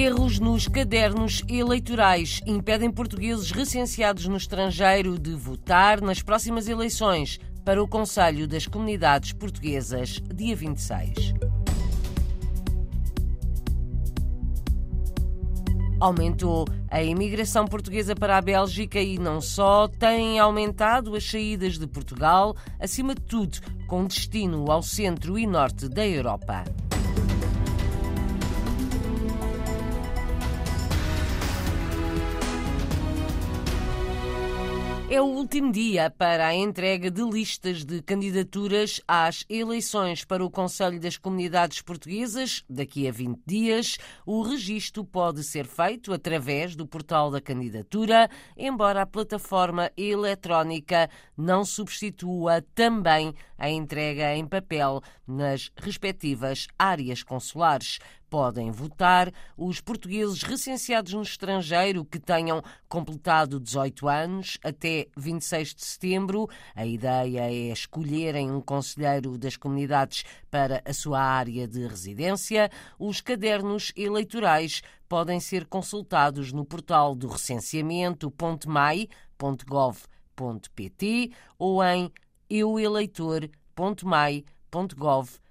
Erros nos cadernos eleitorais impedem portugueses recenseados no estrangeiro de votar nas próximas eleições para o Conselho das Comunidades Portuguesas, dia 26. Aumentou a imigração portuguesa para a Bélgica e não só, têm aumentado as saídas de Portugal, acima de tudo com destino ao centro e norte da Europa. É o último dia para a entrega de listas de candidaturas às eleições para o Conselho das Comunidades Portuguesas. Daqui a 20 dias, o registro pode ser feito através do portal da candidatura, embora a plataforma eletrónica não substitua também a entrega em papel nas respectivas áreas consulares podem votar os portugueses recenseados no estrangeiro que tenham completado 18 anos até 26 de setembro. A ideia é escolherem um conselheiro das comunidades para a sua área de residência. Os cadernos eleitorais podem ser consultados no portal do recenseamento.mai.gov.pt ou em eueleitor.mai.gov.pt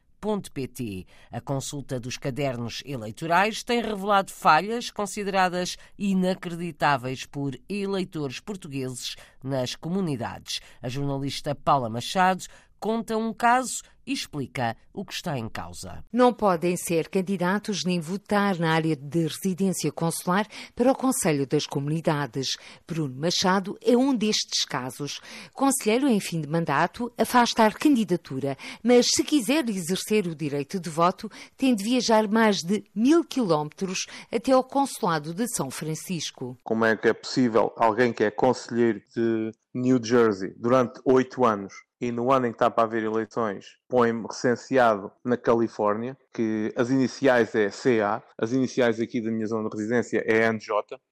a consulta dos cadernos eleitorais tem revelado falhas consideradas inacreditáveis por eleitores portugueses nas comunidades. A jornalista Paula Machado conta um caso e explica o que está em causa. Não podem ser candidatos nem votar na área de residência consular para o Conselho das Comunidades. Bruno Machado é um destes casos. Conselheiro em fim de mandato afasta a candidatura, mas se quiser exercer o direito de voto, tem de viajar mais de mil quilómetros até ao Consulado de São Francisco. Como é que é possível alguém que é conselheiro de New Jersey durante oito anos e no ano em que está para haver eleições põe-me recenseado na Califórnia, que as iniciais é CA, as iniciais aqui da minha zona de residência é NJ.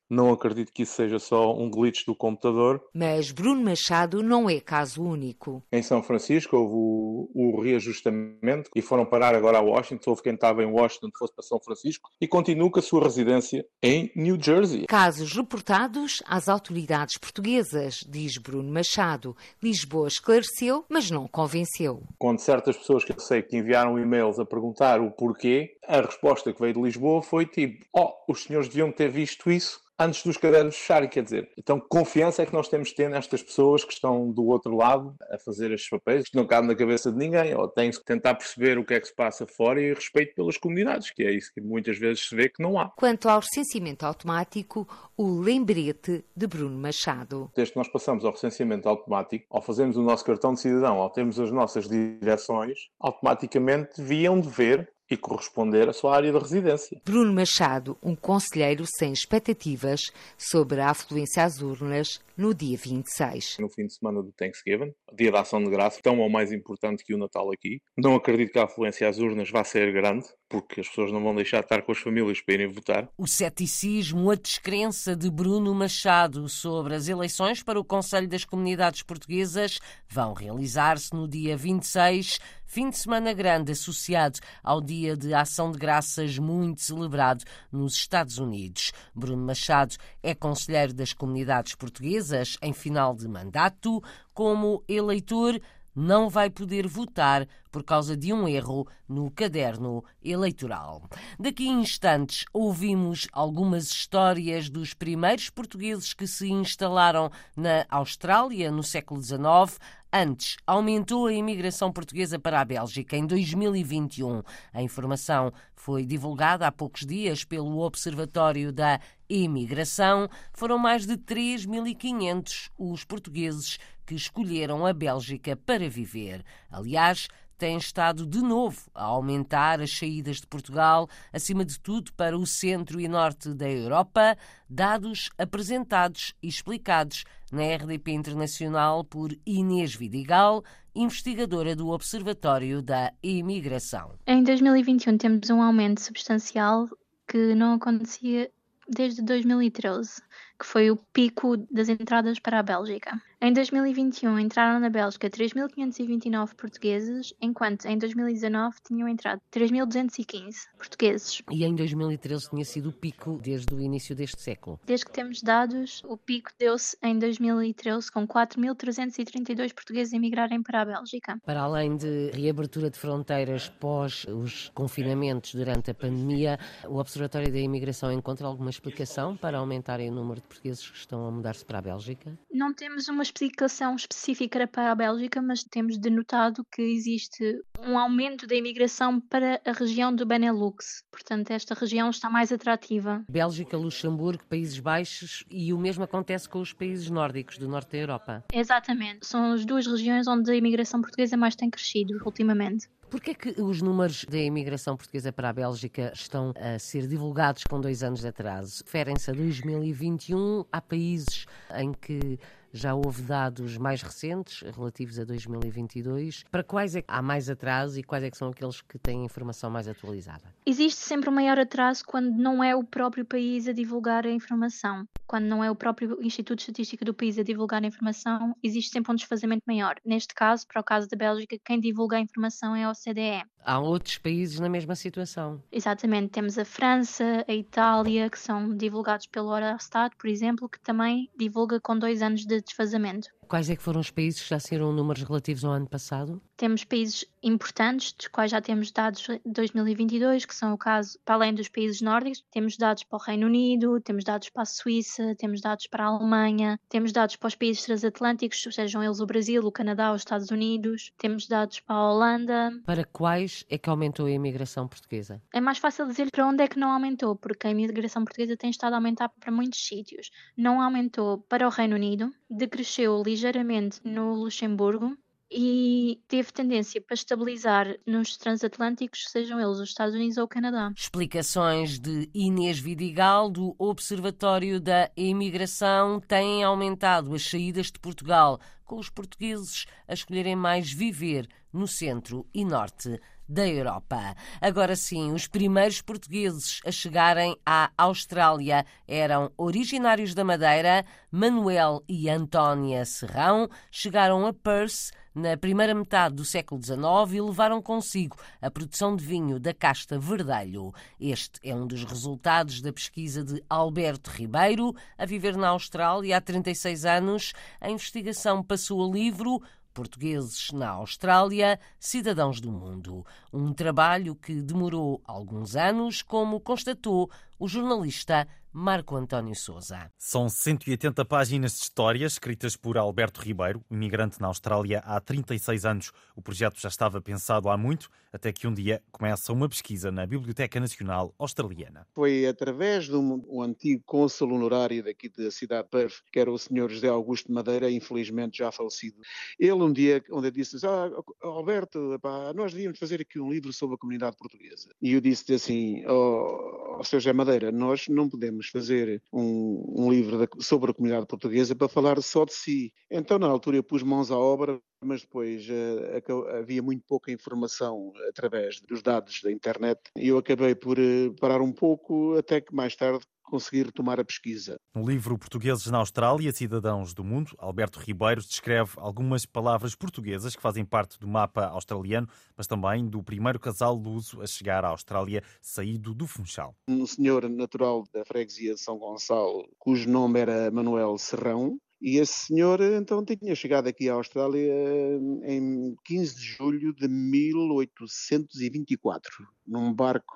Não acredito que isso seja só um glitch do computador. Mas Bruno Machado não é caso único. Em São Francisco houve o, o reajustamento e foram parar agora a Washington. Houve quem estava em Washington que fosse para São Francisco e continua com a sua residência em New Jersey. Casos reportados às autoridades portuguesas, diz Bruno Machado. Lisboa esclareceu, mas não convenceu. Com certas pessoas que eu sei que enviaram e-mails a perguntar o porquê, a resposta que veio de Lisboa foi tipo: Oh, os senhores deviam ter visto isso antes dos cadernos fecharem, quer dizer. Então, confiança é que nós temos de ter nestas pessoas que estão do outro lado a fazer estes papéis. Isto não cabe na cabeça de ninguém, ou tem-se que tentar perceber o que é que se passa fora e respeito pelas comunidades, que é isso que muitas vezes se vê que não há. Quanto ao recenseamento automático, o lembrete de Bruno Machado. Desde que nós passamos ao recenseamento automático, ao fazermos o nosso cartão de cidadão, ao termos as nossas direções, automaticamente deviam de ver e corresponder à sua área de residência. Bruno Machado, um conselheiro sem expectativas sobre a afluência às urnas no dia 26. No fim de semana do Thanksgiving, dia da ação de graça, tão ou mais importante que o Natal aqui. Não acredito que a afluência às urnas vá ser grande, porque as pessoas não vão deixar de estar com as famílias para irem votar. O ceticismo, a descrença de Bruno Machado sobre as eleições para o Conselho das Comunidades Portuguesas vão realizar-se no dia 26, fim de semana grande associado ao Dia de Ação de Graças, muito celebrado nos Estados Unidos. Bruno Machado é conselheiro das comunidades portuguesas em final de mandato. Como eleitor, não vai poder votar por causa de um erro no caderno eleitoral. Daqui a instantes ouvimos algumas histórias dos primeiros portugueses que se instalaram na Austrália no século XIX. Antes, aumentou a imigração portuguesa para a Bélgica em 2021. A informação foi divulgada há poucos dias pelo Observatório da Imigração. Foram mais de 3.500 os portugueses que escolheram a Bélgica para viver. Aliás, tem estado de novo a aumentar as saídas de Portugal, acima de tudo para o centro e norte da Europa, dados apresentados e explicados na RDP Internacional por Inês Vidigal, investigadora do Observatório da Imigração. Em 2021 temos um aumento substancial que não acontecia desde 2013. que foi o pico das entradas para a Bélgica. Em 2021 entraram na Bélgica 3.529 portugueses, enquanto em 2019 tinham entrado 3.215 portugueses. E em 2013 tinha sido o pico desde o início deste século? Desde que temos dados, o pico deu-se em 2013 com 4.332 portugueses emigrarem para a Bélgica. Para além de reabertura de fronteiras pós os confinamentos durante a pandemia, o Observatório da Imigração encontra alguma explicação para aumentarem o número de portugueses que estão a mudar-se para a Bélgica? Não temos uma explicação específica para a Bélgica, mas temos denotado que existe um aumento da imigração para a região do Benelux. Portanto, esta região está mais atrativa. Bélgica, Luxemburgo, Países Baixos e o mesmo acontece com os países nórdicos do norte da Europa. Exatamente. São as duas regiões onde a imigração portuguesa mais tem crescido ultimamente. Porquê é que os números da imigração portuguesa para a Bélgica estão a ser divulgados com dois anos de atraso? Referem-se a 2021, há países em que já houve dados mais recentes, relativos a 2022. Para quais é que há mais atraso e quais é que são aqueles que têm informação mais atualizada? Existe sempre um maior atraso quando não é o próprio país a divulgar a informação. Quando não é o próprio Instituto de Estatística do país a divulgar a informação, existe sempre um desfazamento maior. Neste caso, para o caso da Bélgica, quem divulga a informação é a OCDE. Há outros países na mesma situação. Exatamente. Temos a França, a Itália, que são divulgados pelo Eurostat, por exemplo, que também divulga com dois anos de desfazamento. Quais é que foram os países que já saíram números relativos ao ano passado? Temos países importantes, dos quais já temos dados de 2022, que são o caso, para além dos países nórdicos, temos dados para o Reino Unido, temos dados para a Suíça, temos dados para a Alemanha, temos dados para os países transatlânticos, sejam eles o Brasil, o Canadá, os Estados Unidos, temos dados para a Holanda. Para quais é que aumentou a imigração portuguesa? É mais fácil dizer para onde é que não aumentou, porque a imigração portuguesa tem estado a aumentar para muitos sítios. Não aumentou para o Reino Unido, decresceu ligeiramente no Luxemburgo e teve tendência para estabilizar nos transatlânticos, sejam eles os Estados Unidos ou o Canadá. Explicações de Inês Vidigal, do Observatório da Imigração, têm aumentado as saídas de Portugal, com os portugueses a escolherem mais viver no centro e norte da Europa. Agora sim, os primeiros portugueses a chegarem à Austrália eram originários da Madeira, Manuel e Antónia Serrão, chegaram a Perth na primeira metade do século XIX e levaram consigo a produção de vinho da casta verdelho. Este é um dos resultados da pesquisa de Alberto Ribeiro, a viver na Austrália há 36 anos. A investigação passou a livro Portugueses na Austrália, Cidadãos do Mundo. Um trabalho que demorou alguns anos, como constatou o jornalista Marco António Souza. São 180 páginas de histórias escritas por Alberto Ribeiro, imigrante na Austrália há 36 anos. O projeto já estava pensado há muito, até que um dia começa uma pesquisa na Biblioteca Nacional Australiana. Foi através de um, um antigo cônsul honorário daqui da cidade de Perth, que era o Sr. José Augusto Madeira, infelizmente já falecido. Ele um dia, onde disse ah, Alberto, nós devíamos fazer aqui um livro sobre a comunidade portuguesa. E eu disse assim, oh, oh Sr. José Madeira, nós não podemos fazer um, um livro da, sobre a comunidade portuguesa para falar só de si. Então, na altura, eu pus mãos à obra, mas depois uh, havia muito pouca informação através dos dados da internet e eu acabei por uh, parar um pouco, até que mais tarde conseguir retomar a pesquisa. No livro Portugueses na Austrália, Cidadãos do Mundo, Alberto Ribeiro descreve algumas palavras portuguesas que fazem parte do mapa australiano, mas também do primeiro casal luso a chegar à Austrália saído do Funchal. Um senhor natural da freguesia de São Gonçalo, cujo nome era Manuel Serrão, e esse senhor então tinha chegado aqui à Austrália eh, em 15 de julho de 1824, num barco,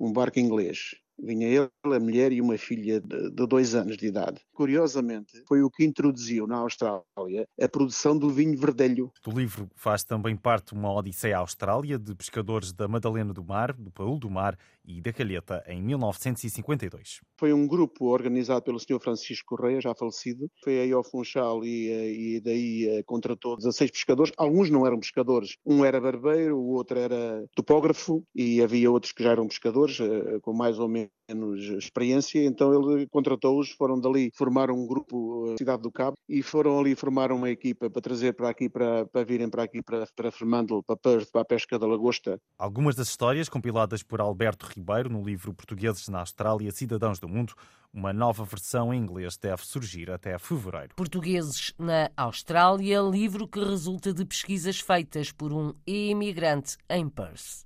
um barco inglês. Vinha ele, a mulher e uma filha de, de, dois anos de idade. Curiosamente, foi o que introduziu na Austrália a produção do vinho verdelho. Do livro faz também parte uma Odisseia à Austrália de pescadores da Madalena do Mar, do Paul do Mar e da Calheta em 1952. Foi um grupo organizado pelo Sr. Francisco Correia, já falecido. Foi aí ao Funchal e, e daí eh, contratou 16 pescadores. Alguns não eram pescadores. Um era barbeiro, o outro era topógrafo e havia outros que já eram pescadores, eh, com mais ou menos menos experiência, então ele contratou-os, foram dali formar um grupo na Cidade do Cabo e foram ali formar uma equipa para trazer para aqui, para, para virem para aqui, para, para Fremantle, para Perth, para a pesca da lagosta. Algumas das histórias compiladas por Alberto Ribeiro no livro Portugueses na Austrália, Cidadãos do Mundo, uma nova versão em inglês deve surgir até fevereiro. Portugueses na Austrália, livro que resulta de pesquisas feitas por um imigrante em Perth.